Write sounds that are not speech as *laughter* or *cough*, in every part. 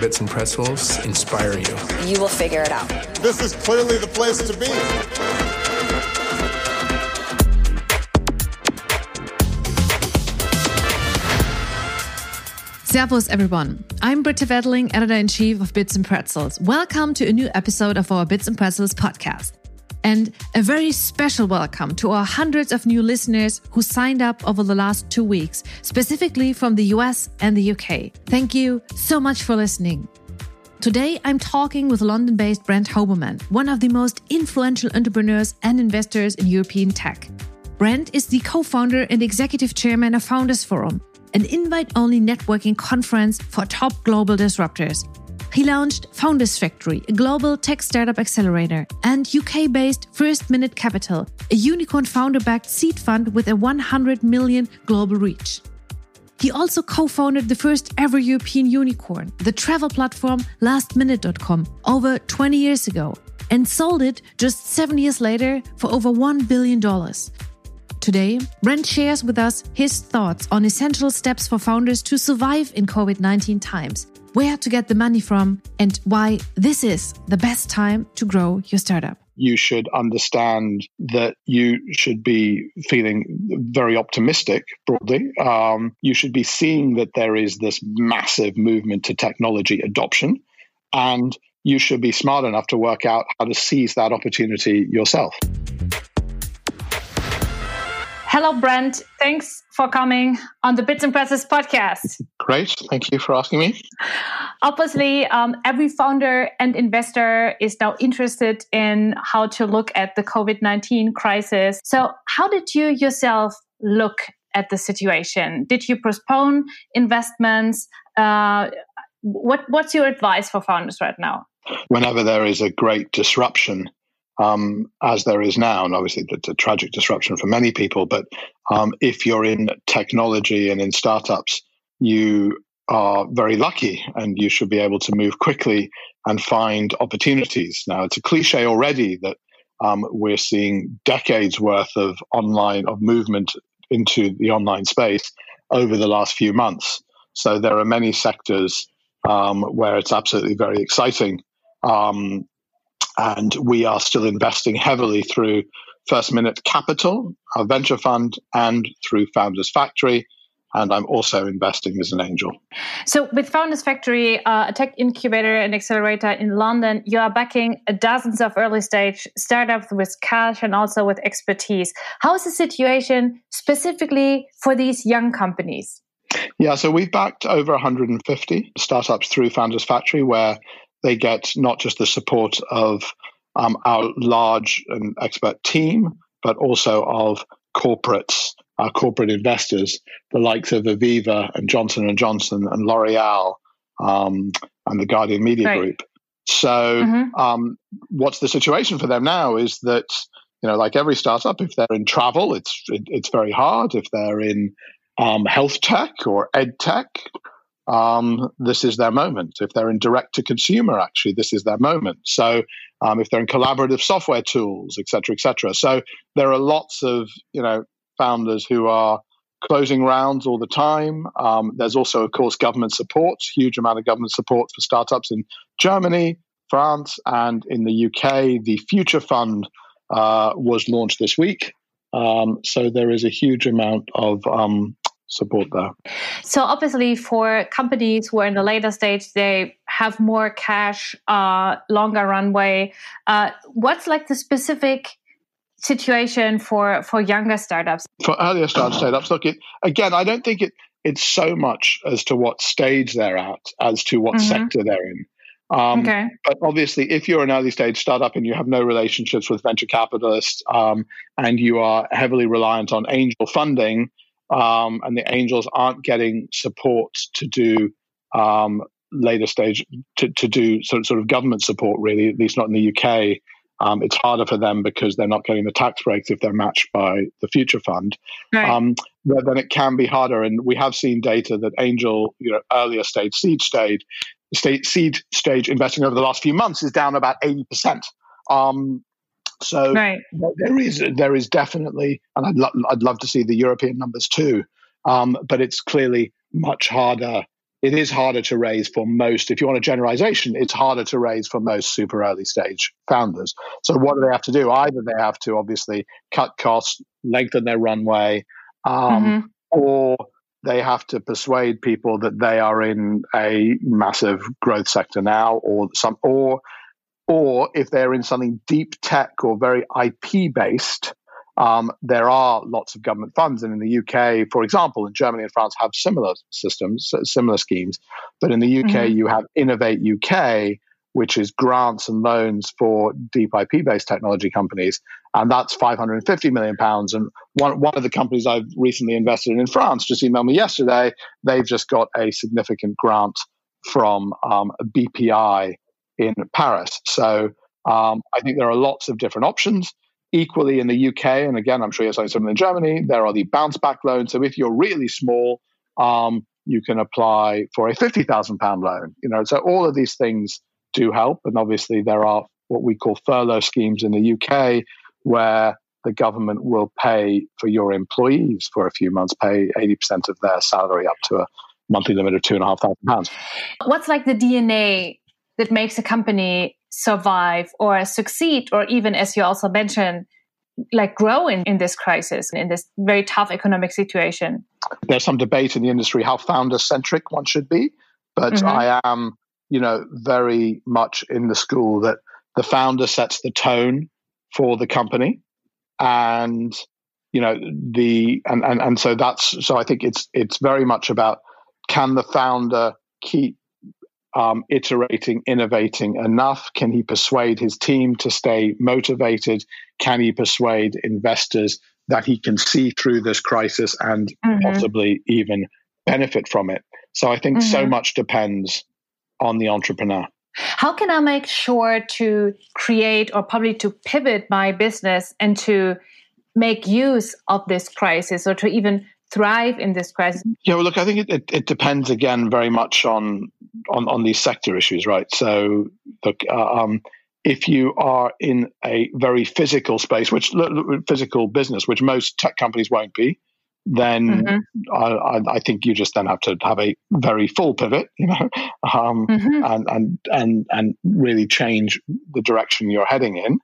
Bits and Pretzels inspire you. You will figure it out. This is clearly the place to be. Servus, everyone. I'm Britta Weddeling, editor in chief of Bits and Pretzels. Welcome to a new episode of our Bits and Pretzels podcast. And a very special welcome to our hundreds of new listeners who signed up over the last two weeks, specifically from the US and the UK. Thank you so much for listening. Today, I'm talking with London based Brent Hoberman, one of the most influential entrepreneurs and investors in European tech. Brent is the co founder and executive chairman of Founders Forum, an invite only networking conference for top global disruptors. He launched Founders Factory, a global tech startup accelerator, and UK based First Minute Capital, a unicorn founder backed seed fund with a 100 million global reach. He also co founded the first ever European unicorn, the travel platform lastminute.com, over 20 years ago, and sold it just seven years later for over $1 billion. Today, Brent shares with us his thoughts on essential steps for founders to survive in COVID 19 times, where to get the money from, and why this is the best time to grow your startup. You should understand that you should be feeling very optimistic broadly. Um, you should be seeing that there is this massive movement to technology adoption, and you should be smart enough to work out how to seize that opportunity yourself. Hello, Brent. Thanks for coming on the Bits and Pretzels podcast. Great. Thank you for asking me. Obviously, um, every founder and investor is now interested in how to look at the COVID 19 crisis. So, how did you yourself look at the situation? Did you postpone investments? Uh, what, what's your advice for founders right now? Whenever there is a great disruption, um, as there is now. And obviously, it's a tragic disruption for many people. But um, if you're in technology and in startups, you are very lucky and you should be able to move quickly and find opportunities. Now, it's a cliche already that um, we're seeing decades worth of online, of movement into the online space over the last few months. So there are many sectors um, where it's absolutely very exciting. Um, and we are still investing heavily through First Minute Capital, our venture fund, and through Founders Factory. And I'm also investing as an angel. So, with Founders Factory, uh, a tech incubator and accelerator in London, you are backing dozens of early stage startups with cash and also with expertise. How is the situation specifically for these young companies? Yeah, so we've backed over 150 startups through Founders Factory, where they get not just the support of um, our large and expert team, but also of corporates, our corporate investors, the likes of Aviva and Johnson and Johnson and L'Oreal um, and the Guardian Media right. Group. So, mm-hmm. um, what's the situation for them now is that you know, like every startup, if they're in travel, it's it, it's very hard. If they're in um, health tech or ed tech, um, this is their moment. If they're in direct to consumer, actually, this is their moment. So um, if they're in collaborative software tools, et cetera, et cetera. So there are lots of you know founders who are closing rounds all the time. Um, there's also, of course, government support, huge amount of government support for startups in Germany, France, and in the UK. The Future Fund uh, was launched this week. Um, so there is a huge amount of um, support that. So obviously, for companies who are in the later stage, they have more cash, uh, longer runway. Uh, what's like the specific situation for for younger startups? For earlier start startups, look, it again. I don't think it it's so much as to what stage they're at as to what mm-hmm. sector they're in. Um, okay. But obviously, if you're an early stage startup and you have no relationships with venture capitalists um, and you are heavily reliant on angel funding, um, and the Angels aren't getting support to do um, later stage to, to do sort, sort of government support really, at least not in the UK. Um, it's harder for them because they're not getting the tax breaks if they're matched by the future fund. Right. Um, then it can be harder, and we have seen data that angel, you know, earlier stage, seed stage, state seed stage investing over the last few months is down about eighty percent. Um, so right. there is there is definitely, and I'd lo- I'd love to see the European numbers too, um, but it's clearly much harder it is harder to raise for most. If you want a generalization, it's harder to raise for most super early stage founders. So what do they have to do? Either they have to obviously cut costs, lengthen their runway, um, mm-hmm. or they have to persuade people that they are in a massive growth sector now, or some, or or if they're in something deep tech or very IP based, um, there are lots of government funds, and in the UK, for example, and Germany and France have similar systems, similar schemes. But in the UK, mm-hmm. you have Innovate UK, which is grants and loans for deep IP based technology companies, and that's 550 million pounds. And one one of the companies I've recently invested in in France just emailed me yesterday. They've just got a significant grant from um, BPI in Paris. So um, I think there are lots of different options. Equally in the UK, and again, I'm sure you're saying something in Germany, there are the bounce back loans. So if you're really small, um, you can apply for a £50,000 loan. You know, so all of these things do help. And obviously, there are what we call furlough schemes in the UK where the government will pay for your employees for a few months, pay 80% of their salary up to a monthly limit of two and a half thousand pounds. What's like the DNA that makes a company survive or succeed, or even as you also mentioned, like grow in, in this crisis, in this very tough economic situation? There's some debate in the industry how founder centric one should be, but mm-hmm. I am, you know, very much in the school that the founder sets the tone for the company and you know the and, and and so that's so i think it's it's very much about can the founder keep um, iterating, innovating enough? Can he persuade his team to stay motivated? Can he persuade investors that he can see through this crisis and mm-hmm. possibly even benefit from it? So I think mm-hmm. so much depends on the entrepreneur. How can I make sure to create or probably to pivot my business and to make use of this crisis or to even thrive in this crisis? Yeah, well, look, I think it, it, it depends again very much on on on these sector issues, right? So, look, uh, um, if you are in a very physical space, which physical business, which most tech companies won't be, then mm-hmm. I, I, think you just then have to have a very full pivot, *laughs* you know, um, mm-hmm. and and and and really change the direction you're heading in.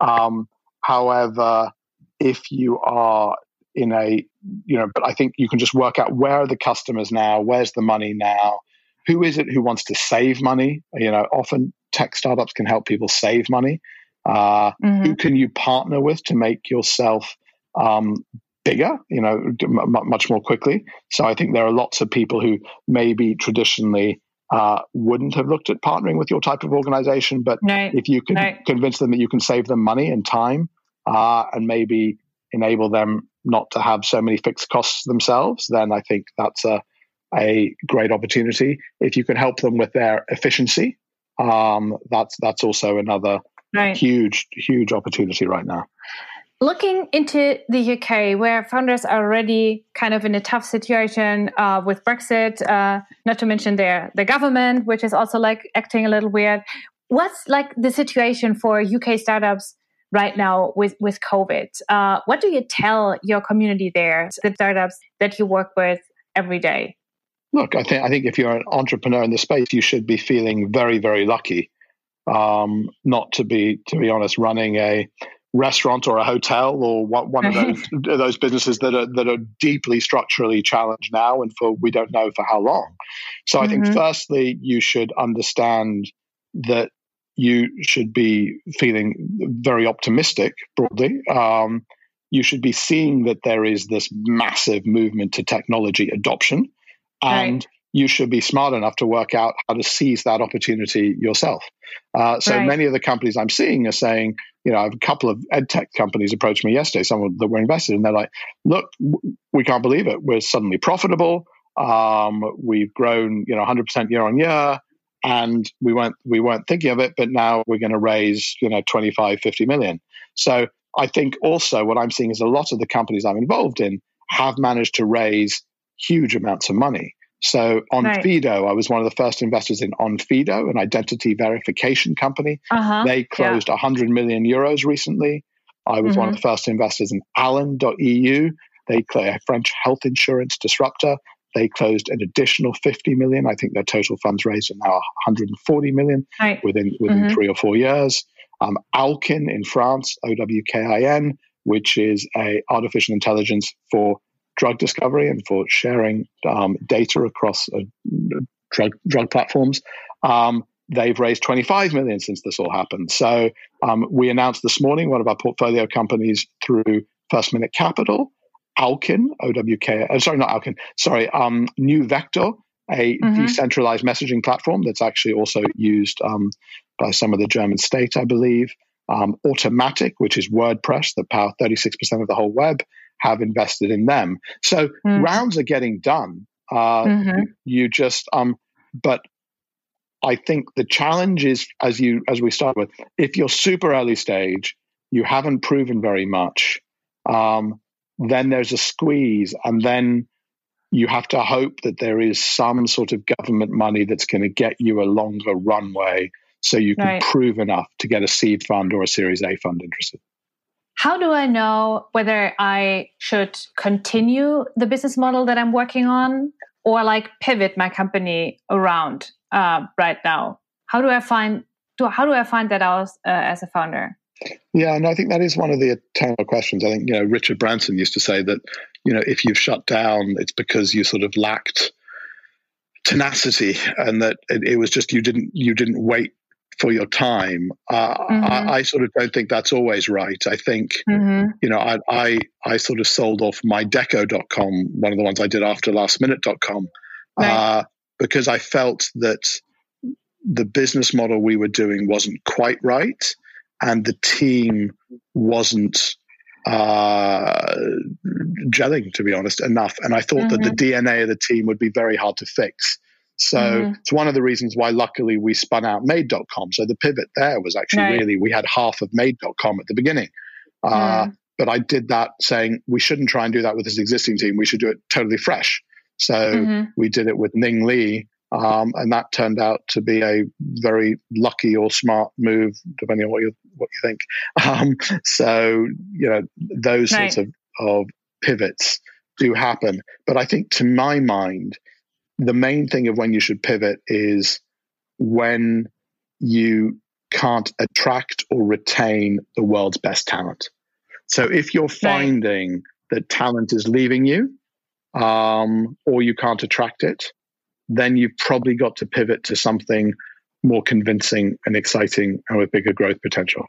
Um, however, if you are in a you know but i think you can just work out where are the customers now where's the money now who is it who wants to save money? You know often tech startups can help people save money. Uh, mm-hmm. who can you partner with to make yourself um, bigger you know m- much more quickly? So i think there are lots of people who maybe traditionally uh, wouldn't have looked at partnering with your type of organization but if you can convince them that you can save them money and time uh, and maybe enable them not to have so many fixed costs themselves, then I think that's a, a great opportunity. If you can help them with their efficiency, um, that's that's also another right. huge huge opportunity right now. Looking into the UK, where founders are already kind of in a tough situation uh, with Brexit, uh, not to mention their the government, which is also like acting a little weird. What's like the situation for UK startups right now with with COVID. Uh, what do you tell your community there, the startups that you work with every day? Look, I think I think if you're an entrepreneur in the space, you should be feeling very very lucky. Um, not to be to be honest, running a restaurant or a hotel or one of those *laughs* those businesses that are that are deeply structurally challenged now and for we don't know for how long. So I mm-hmm. think firstly you should understand that you should be feeling very optimistic broadly. Um, you should be seeing that there is this massive movement to technology adoption, and right. you should be smart enough to work out how to seize that opportunity yourself. Uh, so right. many of the companies I'm seeing are saying, you know, I have a couple of ed tech companies approached me yesterday, some that were invested, and they're like, look, we can't believe it. We're suddenly profitable. Um, we've grown, you know, 100% year on year and we weren't we weren't thinking of it but now we're going to raise you know 25 50 million so i think also what i'm seeing is a lot of the companies i'm involved in have managed to raise huge amounts of money so on right. Fido, I was one of the first investors in Onfido, an identity verification company. Uh-huh. They closed yeah. 100 million euros recently. I was mm-hmm. one of mm-hmm. the first investors in Alan.eu. They play a French health insurance disruptor. They closed an additional 50 million. I think their total funds raised are now 140 million right. within within mm-hmm. three or four years. Um, Owkin in France, O W K I N, which is a artificial intelligence for drug discovery and for sharing um, data across uh, drug drug platforms. Um, they've raised 25 million since this all happened. So um, we announced this morning one of our portfolio companies through First Minute Capital, Owkin, OWK, uh, sorry, not Alkin, sorry, um, New Vector, a mm-hmm. decentralized messaging platform that's actually also used um, by some of the German state, I believe. Um, Automattic, which is WordPress that power 36% of the whole web, have invested in them. So mm. rounds are getting done. Uh, mm-hmm. You just, um, but I think the challenge is as you as we start with, if you're super early stage, you haven't proven very much. Um, then there's a squeeze, and then you have to hope that there is some sort of government money that's going to get you a longer runway so you can right. prove enough to get a seed fund or a series A fund interested. How do I know whether I should continue the business model that I'm working on or like pivot my company around uh, right now? How do I find do, how do I find that out uh, as a founder? Yeah, and I think that is one of the eternal questions. I think you know Richard Branson used to say that you know if you've shut down, it's because you sort of lacked tenacity, and that it, it was just you didn't you didn't wait for your time. Uh, mm-hmm. I, I, sort of don't think that's always right. I think, mm-hmm. you know, I, I, I, sort of sold off mydeco.com, one of the ones I did after last lastminute.com, right. uh, because I felt that the business model we were doing wasn't quite right and the team wasn't uh, gelling, to be honest, enough. And I thought mm-hmm. that the mm-hmm. DNA of the team would be very hard to fix. So mm-hmm. it's one of the reasons why, luckily, we spun out Made.com. So the pivot there was actually right. really, we had half of Made.com at the beginning. Uh, mm. But I did that saying we shouldn't try and do that with this existing team. We should do it totally fresh. So mm-hmm. we did it with Ning Li, um, and that turned out to be a very lucky or smart move, depending on what you what you think. *laughs* Um, so you know those right. sorts of, of pivots do happen, but I think to my mind, the main thing of when you should pivot is when you can't attract or retain the world's best talent. So if you're finding right. that talent is leaving you, um, or you can't attract it, then you've probably got to pivot to something more convincing and exciting and with bigger growth potential.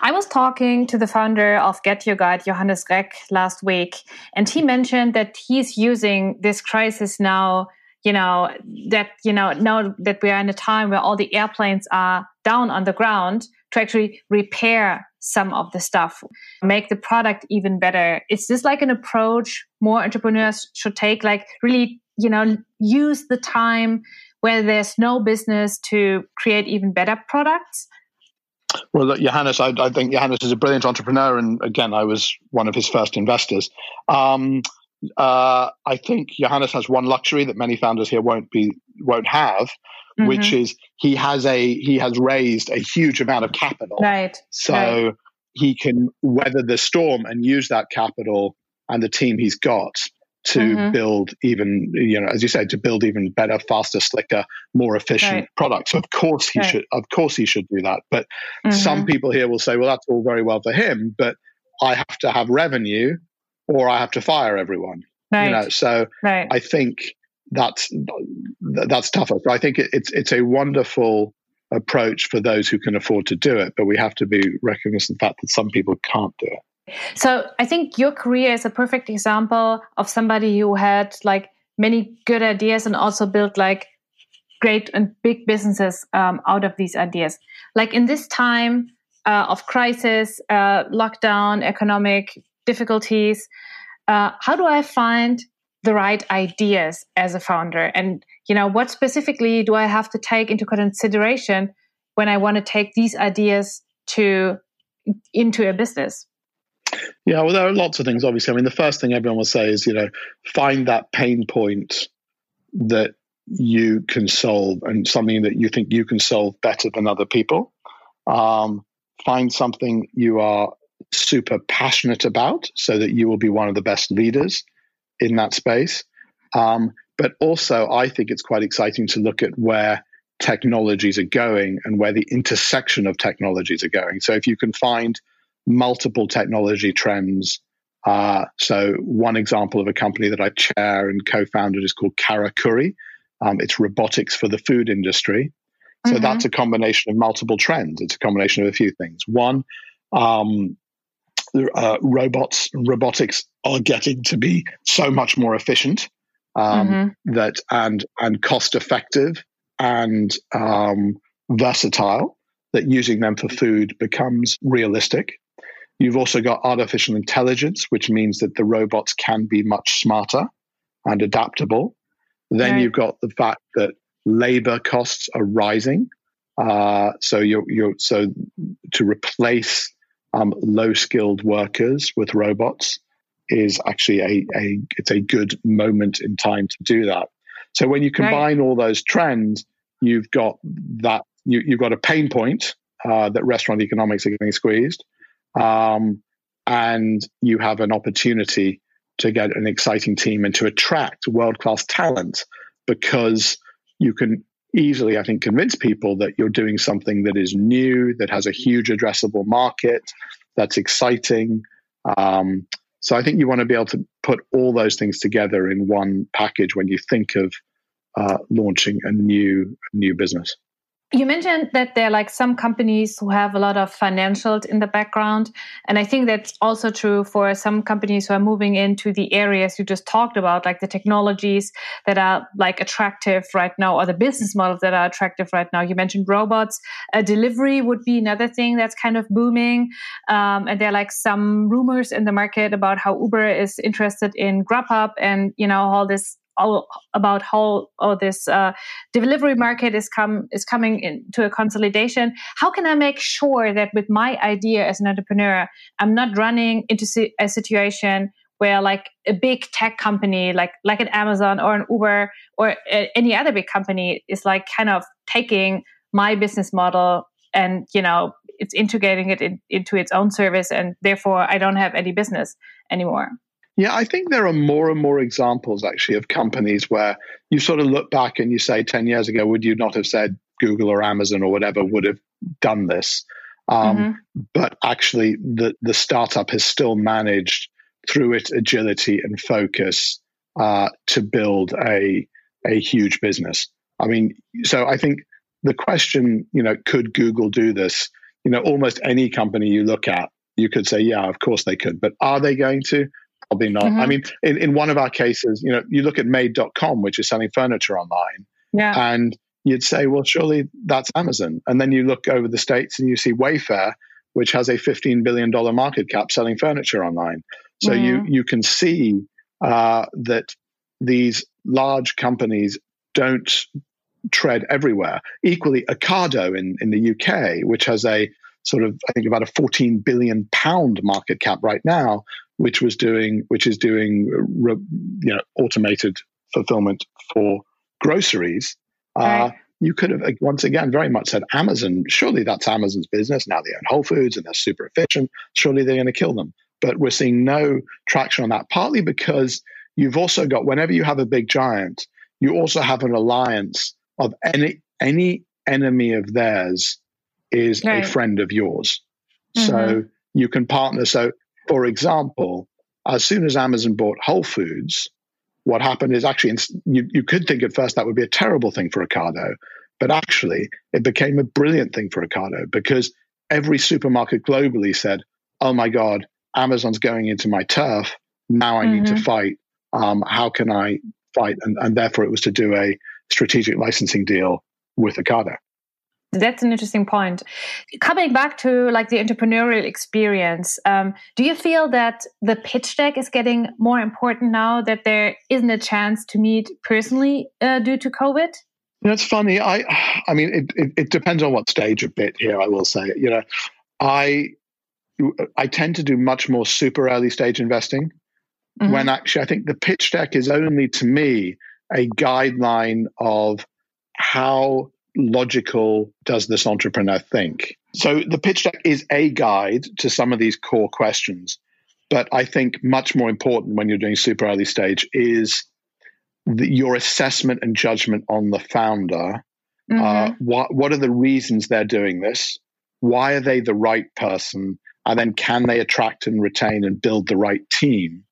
I was talking to the founder of Get Your Guide, Johannes Reck, last week, and he mentioned that he's using this crisis now, you know, that, you know, now that we are in a time where all the airplanes are down on the ground to actually repair some of the stuff, make the product even better. Is this like an approach more entrepreneurs should take, like really you know, use the time where there's no business to create even better products? Well, look, Johannes, I, I, think Johannes is a brilliant entrepreneur, and again, I was one of his first investors. Um, uh, I think Johannes has one luxury that many founders here won't be won't have, mm-hmm. which is he has a he has raised a huge amount of capital, right? So right. he can weather the storm and use that capital and the team he's got to mm-hmm. build even you know as you said to build even better faster slicker more efficient right. products of course he right. should of course he should do that but mm-hmm. some people here will say well that's all very well for him but i have to have revenue or i have to fire everyone right. you know so i think that's that's tougher so i think it's it's a wonderful approach for those who can afford to do it but we have to be recognizing the fact that some people can't do it so I think your career is a perfect example of somebody who had like many good ideas and also built like great and big businesses um, out of these ideas. Like in this time uh, of crisis, uh, lockdown, economic difficulties, uh, how do I find the right ideas as a founder? And you know, what specifically do I have to take into consideration when I want to take these ideas to into a business? Yeah, well, there are lots of things. Obviously, I mean, the first thing everyone will say is, you know, find that pain point that you can solve and something that you think you can solve better than other people. Um, find something you are super passionate about so that you will be one of the best leaders in that space. Um, But also, I think it's quite exciting to look at where technologies are going and where the intersection of technologies are going. So if you can find multiple technology trends. Uh, so one example of a company that I chair and co-founded is called Karakuri. Um, it's robotics for the food industry. So mm-hmm. that's a combination of multiple trends. It's a combination of a few things. One, um, uh, robots, robotics are getting to be so much more efficient um, mm-hmm. that and and cost effective and um, versatile that using them for food becomes realistic. You've also got artificial intelligence, which means that the robots can be much smarter and adaptable. Then right. you've got the fact that labor costs are rising. Uh, so you're, you're so to replace um, low skilled workers with robots is actually a, a it's a good moment in time to do that. So when you combine right. all those trends, you've got that you, you've got a pain point uh, that restaurant economics are getting squeezed, um, and you have an opportunity to get an exciting team and to attract world class talent because you can easily, I think, convince people that you're doing something that is new, that has a huge addressable market, that's exciting. Um, so I think you want to be able to put all those things together in one package when you think of uh, launching a new new business. You mentioned that there are like some companies who have a lot of financials in the background. And I think that's also true for some companies who are moving into the areas you just talked about, like the technologies that are like attractive right now or the business models that are attractive right now. You mentioned robots. A delivery would be another thing that's kind of booming. Um, and there are like some rumors in the market about how Uber is interested in Grubhub and, you know, all this all about how all this uh, delivery market is come is coming into a consolidation. How can I make sure that with my idea as an entrepreneur, I'm not running into a situation where like a big tech company like like an Amazon or an Uber or any other big company is like kind of taking my business model and you know it's integrating it in, into its own service and therefore I don't have any business anymore. Yeah, I think there are more and more examples actually of companies where you sort of look back and you say 10 years ago, would you not have said Google or Amazon or whatever would have done this? Um, mm-hmm. But actually, the, the startup has still managed through its agility and focus uh, to build a, a huge business. I mean, so I think the question, you know, could Google do this? You know, almost any company you look at, you could say, yeah, of course they could. But are they going to? Probably not. Mm-hmm. I mean, in, in one of our cases, you know, you look at made.com, which is selling furniture online. Yeah. And you'd say, well, surely that's Amazon. And then you look over the States and you see Wayfair, which has a $15 billion market cap selling furniture online. So mm-hmm. you, you can see uh, that these large companies don't tread everywhere. Equally, Ocado in, in the UK, which has a sort of, I think, about a 14 billion pound market cap right now, which was doing which is doing you know automated fulfillment for groceries. Uh, right. Uh, you could have once again very much said Amazon. Surely that's Amazon's business. Now they own Whole Foods and they're super efficient. Surely they're going to kill them. But we're seeing no traction on that. Partly because you've also got whenever you have a big giant, you also have an alliance of any any enemy of theirs is right. a friend of yours. Mm-hmm. So you can partner. So for example, as soon as Amazon bought Whole Foods, what happened is actually you, you could think at first that would be a terrible thing for Ocado, but actually it became a brilliant thing for Ocado because every supermarket globally said, "Oh my God, Amazon's going into my turf. Now I mm-hmm. need to mm-hmm. fight. Um, how can I fight?" And, and therefore, it was to do a strategic licensing deal with Ocado. That's an interesting point. Coming back to like the entrepreneurial experience, um, do you feel that the pitch deck is getting more important now that there isn't a chance to meet personally uh, due to COVID? That's funny. I, I mean, it, it, it depends on what stage a bit here. I will say, you know, I, I tend to do much more super early stage investing. Mm-hmm. When actually, I think the pitch deck is only to me a guideline of how logical does this entrepreneur think? So the pitch deck is a guide to some of these core questions. But I think much more important when you're doing super early stage is the, your assessment and judgment on the founder. Uh, mm-hmm. Uh, what what are the reasons they're doing this? Why are they the right person? And then can they attract and retain and build the right team?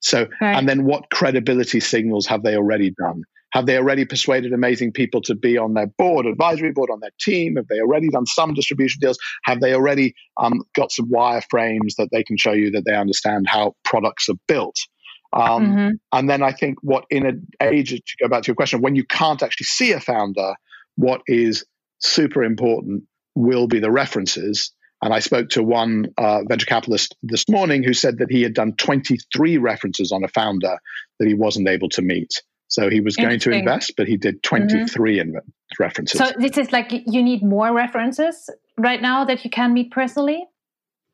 So, right. and then what credibility signals have they already done? Have they already persuaded amazing people to be on their board, advisory board, on their team? Have they already done some distribution deals? Have they already um, got some wireframes that they can show you that they understand how products are built? Um, mm-hmm. And then I think what in an age, to go back to your question, when you can't actually see a founder, what is super important will be the references. And I spoke to one uh, venture capitalist this morning who said that he had done 23 references on a founder that he wasn't able to meet. So he was going to invest, but he did 23 mm-hmm. in references. So this is like you need more references right now that you can meet personally?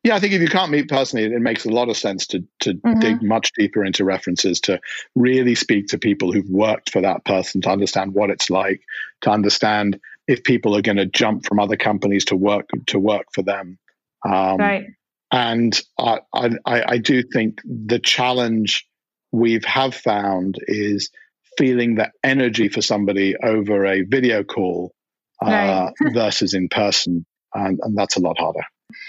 Yeah, I think if you can't meet personally, it makes a lot of sense to to mm-hmm. dig much deeper into references, to really speak to people who've worked for that person, to understand what it's like, to understand if people are going to jump from other companies to work to work for them. Um, right. And I, I I do think the challenge we've have found is feeling the energy for somebody over a video call uh, right. *laughs* versus in person. And, and that's a lot harder.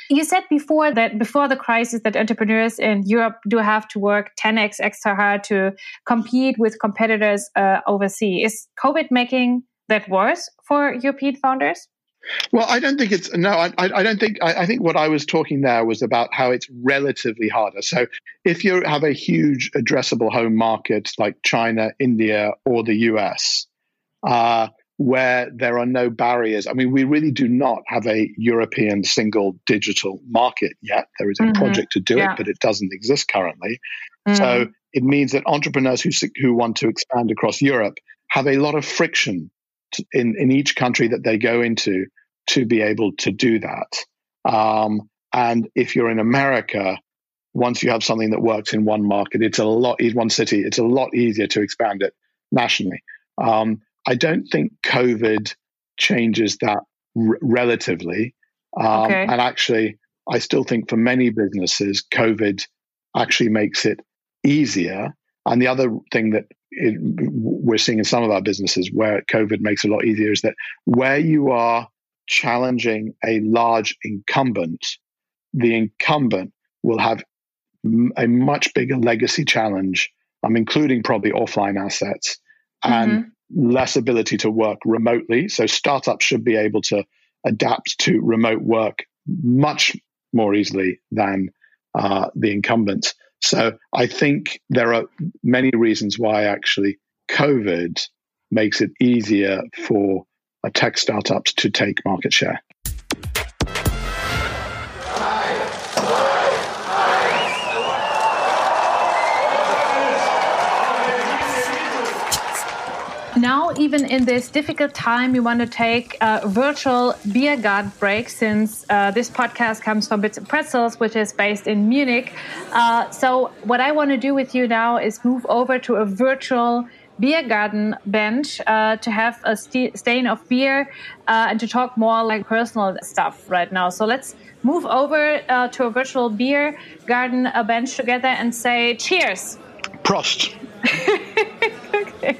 You said before that before the crisis that entrepreneurs in Europe do have to work 10x extra hard to compete with competitors uh, overseas. Is COVID making that worse for European founders? Well, I don't think it's no. I, I don't think. I, I, think what I was talking there was about how it's relatively harder. So, if you have a huge addressable home market like China, India, or the US, uh, where there are no barriers. I mean, we really do not have a European single digital market yet. There is a mm-hmm. project to do yeah. it, but it doesn't exist currently. Mm-hmm. So it means that entrepreneurs who who want to expand across Europe have a lot of friction in, in each country that they go into to be able to do that. Um, and if you're in America, once you have something that works in one market, it's a lot, in one city, it's a lot easier to expand it nationally. Um, I don't think COVID changes that r- relatively. Um, okay. And actually, I still think for many businesses, COVID actually makes it easier. And the other thing that it, we're seeing in some of our businesses where COVID makes it a lot easier is that where you are challenging a large incumbent, the incumbent will have a much bigger legacy challenge, I'm including probably offline assets and mm-hmm. less ability to work remotely. So startups should be able to adapt to remote work much more easily than uh, the incumbents. So I think there are many reasons why actually COVID makes it easier for tech startups to take market share. Even in this difficult time, we want to take a virtual beer garden break since uh, this podcast comes from Bits and Pretzels, which is based in Munich. Uh, so, what I want to do with you now is move over to a virtual beer garden bench uh, to have a st stain of beer uh, and to talk more like personal stuff right now. So let's move over uh, to a virtual beer garden uh, bench together and say cheers. Prost. *laughs* okay.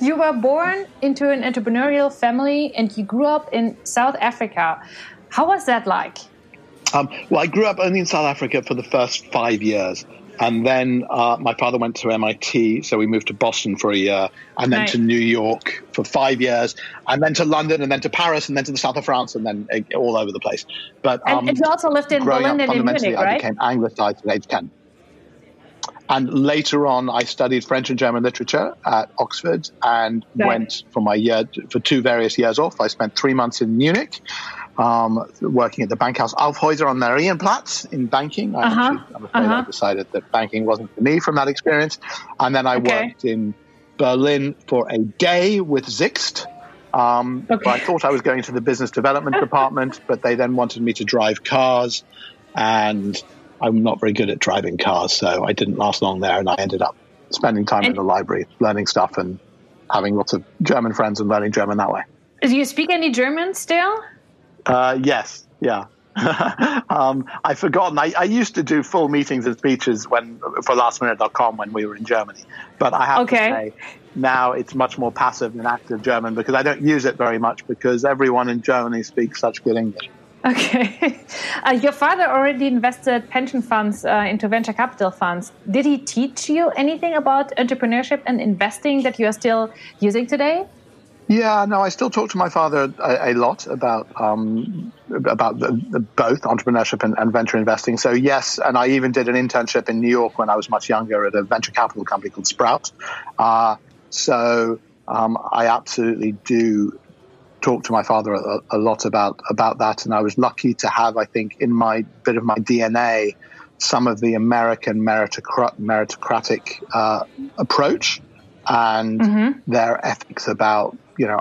You were born into an entrepreneurial family and you grew up in South Africa. How was that like? Um, well, I grew up only in South Africa for the first five years. And then uh, my father went to MIT, so we moved to Boston for a year, and then right. to New York for five years, and then to London, and then to Paris, and then to the south of France, and then uh, all over the place. But um, and you also lived in Berlin and in Munich, right? I became anglicized at age ten. And later on, I studied French and German literature at Oxford, and right. went for my year for two various years off. I spent three months in Munich, um, working at the Bankhaus Aufhäuser on Marienplatz in banking. I uh-huh. actually, I'm afraid uh-huh. I decided that banking wasn't for me from that experience. And then I okay. worked in Berlin for a day with Sixt. Um, okay. I thought I was going to the business development *laughs* department, but they then wanted me to drive cars. And I'm not very good at driving cars, so I didn't last long there. And I ended up spending time and, in the library, learning stuff and having lots of German friends and learning German that way. Do you speak any German still? Uh, yes. Yeah. *laughs* um, I've forgotten. I, I, used to do full meetings and speeches when for lastminute.com when we were in Germany. But I have okay. to say, now it's much more passive than active German because I don't use it very much because everyone in Germany speaks such good English. Okay. *laughs* Uh, your father already invested pension funds uh, into venture capital funds. Did he teach you anything about entrepreneurship and investing that you are still using today? Yeah, no, I still talk to my father a, a lot about um, about the, the, both entrepreneurship and, and, venture investing. So yes, and I even did an internship in New York when I was much younger at a venture capital company called Sprout. Uh, so um, I absolutely do talk to my father a, a, lot about about that, and I was lucky to have, I think, in my bit of my DNA, some of the American meritocratic uh, approach and mm-hmm. their ethics about you know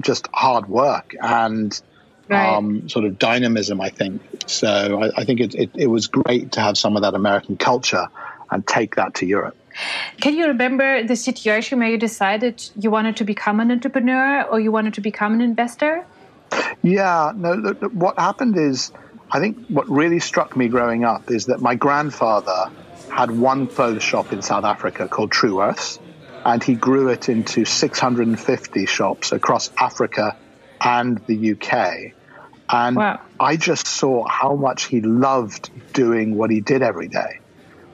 just hard work and right. um, sort of dynamism. I think so. I, I think it, it, it was great to have some of that American culture and take that to Europe. Can you remember the situation where you decided you wanted to become an entrepreneur or you wanted to become an investor? Yeah, no. Look, what happened is, I think what really struck me growing up is that my grandfather had one clothes shop in South Africa called Truworths, and he grew it into 650 shops across Africa and the UK. And wow. I just saw how much he loved doing what he did every day.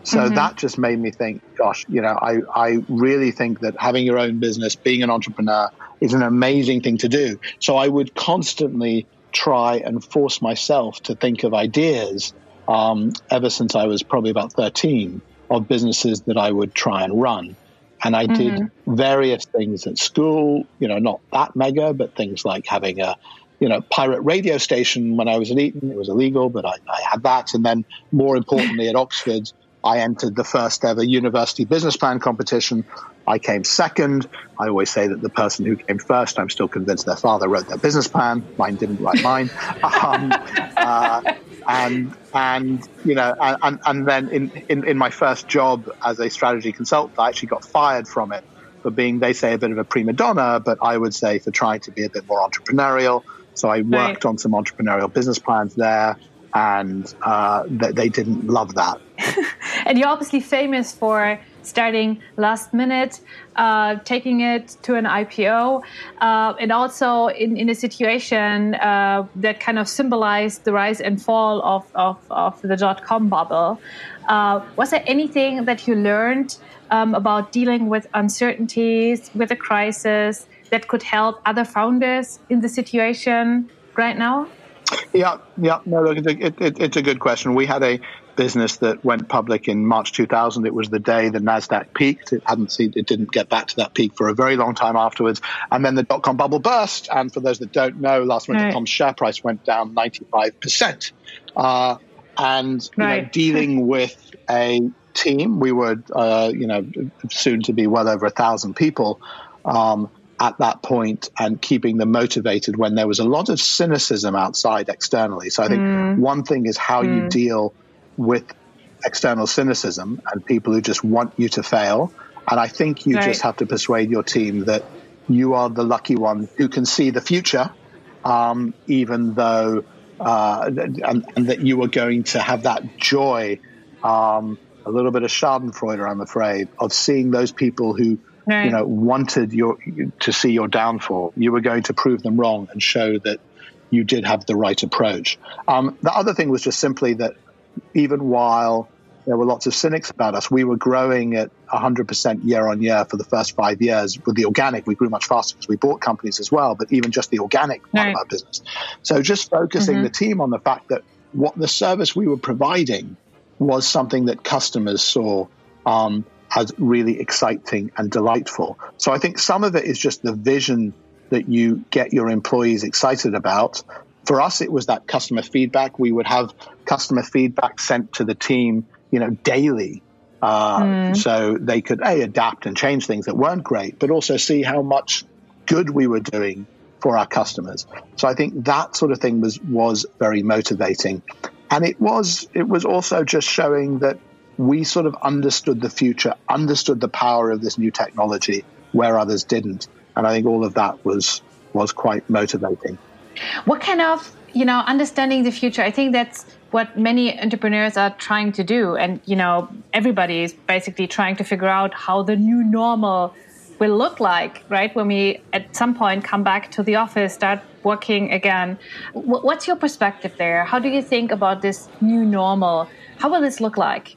So mm-hmm. that just made me think, gosh, you know, I, I really think that having your own business, being an entrepreneur, is an amazing thing to do. So I would constantly try and force myself to think of ideas um, ever since I was probably about 13 of businesses that I would try and run. And I did mm-hmm. various things at school, you know, not that mega, but things like having a, you know, pirate radio station when I was at Eton. It was illegal, but I, I had that. And then more importantly at Oxford, I entered the first ever university business plan competition. I came second. I always say that the person who came first, I'm still convinced their father wrote their business plan. Mine didn't write mine. *laughs* Um, uh, and and you know and, and then in, in, in my first job as a strategy consultant i actually got fired from it for being they say a bit of a prima donna but i would say for trying to be a bit more entrepreneurial so i worked right. on some entrepreneurial business plans there and uh, they, they didn't love that *laughs* and you're obviously famous for starting last minute, uh, taking it to an IPO, uh, and also in, in a situation uh, that kind of symbolized the rise and fall of, of, of the dot com bubble. Uh, was there anything that you learned um, about dealing with uncertainties, with a crisis, that could help other founders in the situation right now? Yeah, yeah, no, look, it, it, it's a good question. We had a business that went public in March 2000. It was the day the Nasdaq peaked. It hadn't seen, it didn't get back to that peak for a very long time afterwards. And then the dot com bubble burst. And for those that don't know, lastminute.com's right. share price went down 95%. Uh, and right. know, dealing with a team, we were, uh, you know, soon to be well over a thousand people. Um, at that point and keeping them motivated when there was a lot of cynicism outside externally. So I think mm. one thing is how mm. you deal with external cynicism and people who just want you to fail. And I think you right. just have to persuade your team that you are the lucky one who can see the future, um, even though, uh, and, and, that you are going to have that joy, um, a little bit of Schadenfreude, I'm afraid, of seeing those people who, right. you know, wanted your to see your downfall. You were going to prove them wrong and show that you did have the right approach. Um, the other thing was just simply that even while there were lots of cynics about us, we were growing at 100% year on year for the first five years. With the organic, we grew much faster because we bought companies as well, but even just the organic part right. of our business. So just focusing mm-hmm. the team on the fact that what the service we were providing was something that customers saw um, as really exciting and delightful. So I think some of it is just the vision that you get your employees excited about for us, it was that customer feedback. We would have customer feedback sent to the team, you know, daily. Uh, mm. So they could a adapt and change things that weren't great, but also see how much good we were doing for our customers. So I think that sort of thing was was very motivating, and it was it was also just showing that we sort of understood the future, understood the power of this new technology where others didn't, and I think all of that was was quite motivating. What kind of you know, understanding the future, I think that's what many entrepreneurs are trying to do. And, you know, everybody is basically trying to figure out how the new normal will look like, right? When we at some point come back to the office, start working again. What's your perspective there? How do you think about this new normal? How will this look like?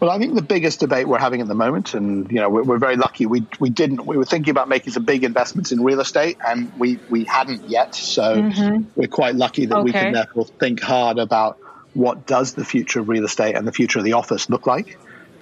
Well, I think the biggest debate we're having at the moment, and you know, we're, we're, very lucky. We we didn't. We were thinking about making some big investments in real estate, and we we hadn't yet. So mm-hmm. we're quite lucky that okay. we can therefore think hard about what does the future of real estate and the future of the office look like.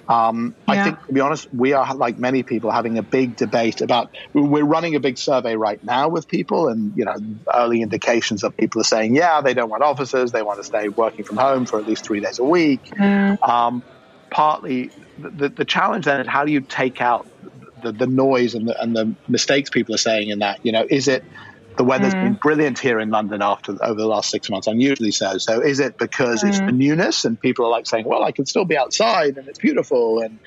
Um, yeah. I think, to be honest, we are like many people having a big debate about. We're running a big survey right now with people, and you know, early indications of people are saying, yeah, they don't want offices, they want to stay working from home for at least three days a week. Mm. Um, partly the, the challenge then is how do you take out the, the noise and the, and the mistakes people are saying in that? You know, is it the weather's mm. been brilliant here in London after over the last six months, unusually so. So is it because mm. it's the mm. newness and people are like saying, well, I can still be outside and it's beautiful and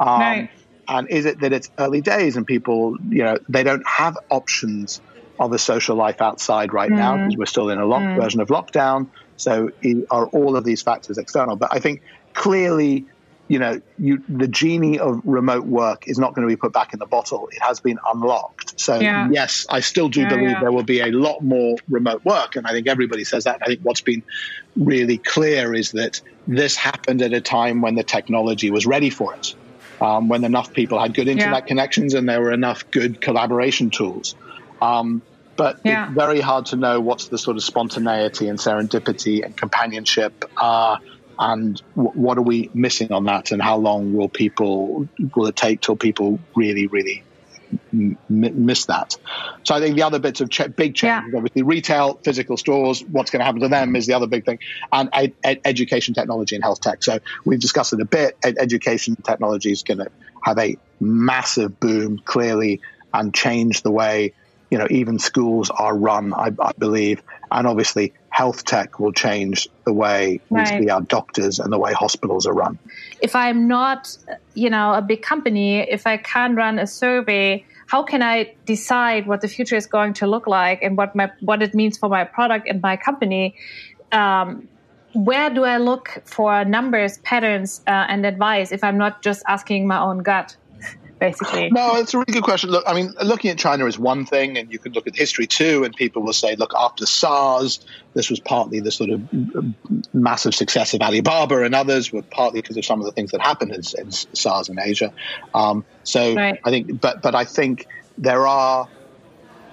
um, right. and is it that it's early days and people, you know, they don't have options of a social life outside right mm. now because we're still in a lock mm. version of lockdown. So are all of these factors external? But I think clearly you know, you, the genie of remote work is not going to be put back in the bottle. It has been unlocked. So yeah. yes, I still do yeah, believe yeah. there will be a lot more remote work, and I think everybody says that. I think what's been really clear is that this happened at a time when the technology was ready for it, um, when enough people had good internet connections and there were enough good collaboration tools. Um, but it's very hard to know what's the sort of spontaneity and serendipity and companionship. Uh, and w- what are we missing on that? And how long will people will it take till people really really m- miss that? So i think the other bits of ch- big change yeah. obviously retail physical stores what's going to happen to them is the other big thing and ed- ed- education technology and health tech. So we've discussed it a bit. Ed- education technology is going to have a massive boom clearly and change the way you know even schools are run I, I believe. And obviously health tech will change the way right. we see our doctors and the way hospitals are run. If I'm not, you know, a big company, if I can't run a survey, how can I decide what the future is going to look like and what my what it means for my product and my company? Um, where do I look for numbers, patterns, uh, and advice if I'm not just asking my own gut? Basically? No, it's a really good question. Look, I mean, looking at China is one thing, and you can look at history too, and people will say, look, after SARS, this was partly the sort of massive success of Alibaba and others were partly because of some of the things that happened in, in SARS in Asia. Um, so right. I think, but but I think there are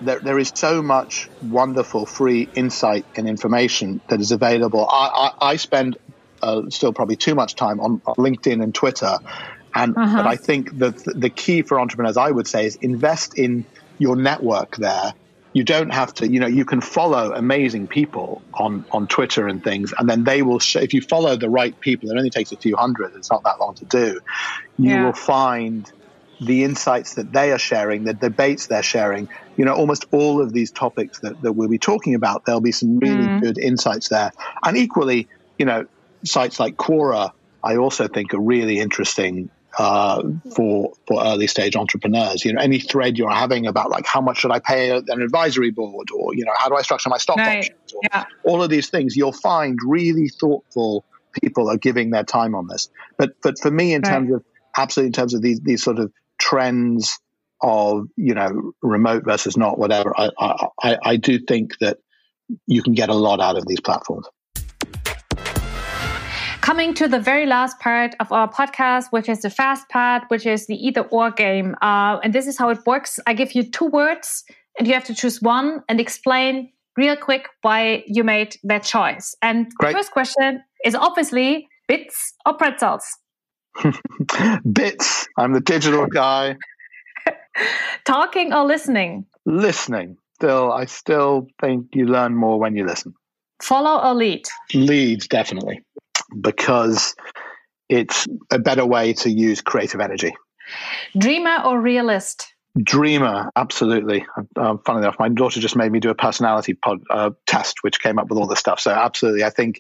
there, there is so much wonderful free insight and information that is available. I, I, I spend uh, still probably too much time on, on LinkedIn and Twitter and uh-huh. but I think that the key for entrepreneurs, I would say, is invest in your network there. You don't have to, you know, you can follow amazing people on, on Twitter and things, and then they will, sh- if you follow the right people, it only takes a few hundred, it's not that long to do, you yeah. will find the insights that they are sharing, the debates they're sharing, you know, almost all of these topics that, that we'll be talking about, there'll be some really mm. good insights there. And equally, you know, sites like Quora, I also think are really interesting uh, for for early stage entrepreneurs. You know, any thread you're having about like how much should I pay an advisory board, or you know, how do I structure my stock right. options, or yeah. all of these things, you'll find really thoughtful people are giving their time on this. But but for me, in right. terms of absolutely in terms of these these sort of trends of you know remote versus not whatever, I I, I do think that you can get a lot out of these platforms coming to the very last part of our podcast, which is the fast part, which is the either or game. Uh, and this is how it works. I give you two words, and you have to choose one and explain real quick why you made that choice. And Great. the first question is obviously bits or pretzels? *laughs* bits. I'm the digital guy. *laughs* Talking or listening? Listening. Still, I still think you learn more when you listen. Follow or lead? Lead, definitely because it's a better way to use creative energy. Dreamer or realist? Dreamer, absolutely. Um, funnily enough, my daughter just made me do a personality pod, uh, test, which came up with all this stuff. So, absolutely, I think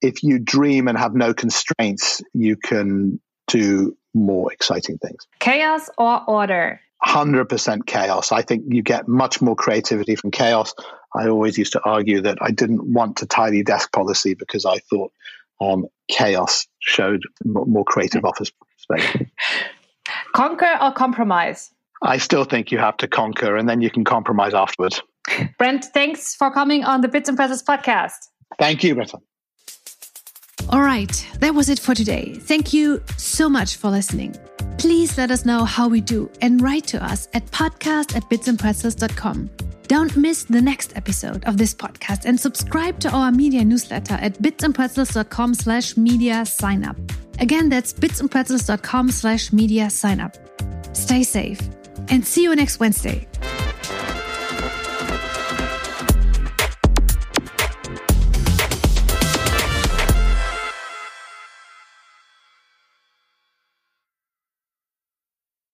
if you dream and have no constraints, you can do more exciting things. Chaos or order? 100% chaos. I think you get much more creativity from chaos. I always used to argue that I didn't want a tidy desk policy because I thought um, chaos showed more creative office space. *laughs* Conquer or compromise? I still think you have to conquer and then you can compromise afterwards. *laughs* Brent, thanks for coming on the Bits and Pretzels podcast. Thank you, Britta. All right, that was it for today. Thank you so much for listening. Please let us know how we do and write to us at podcast at bitsandpretzels.com. Don't miss the next episode of this podcast and subscribe to our media newsletter at bitsandpretzels.com slash media sign up. Again, that's bitsandpretzels.com slash media sign up. Stay safe and see you next Wednesday.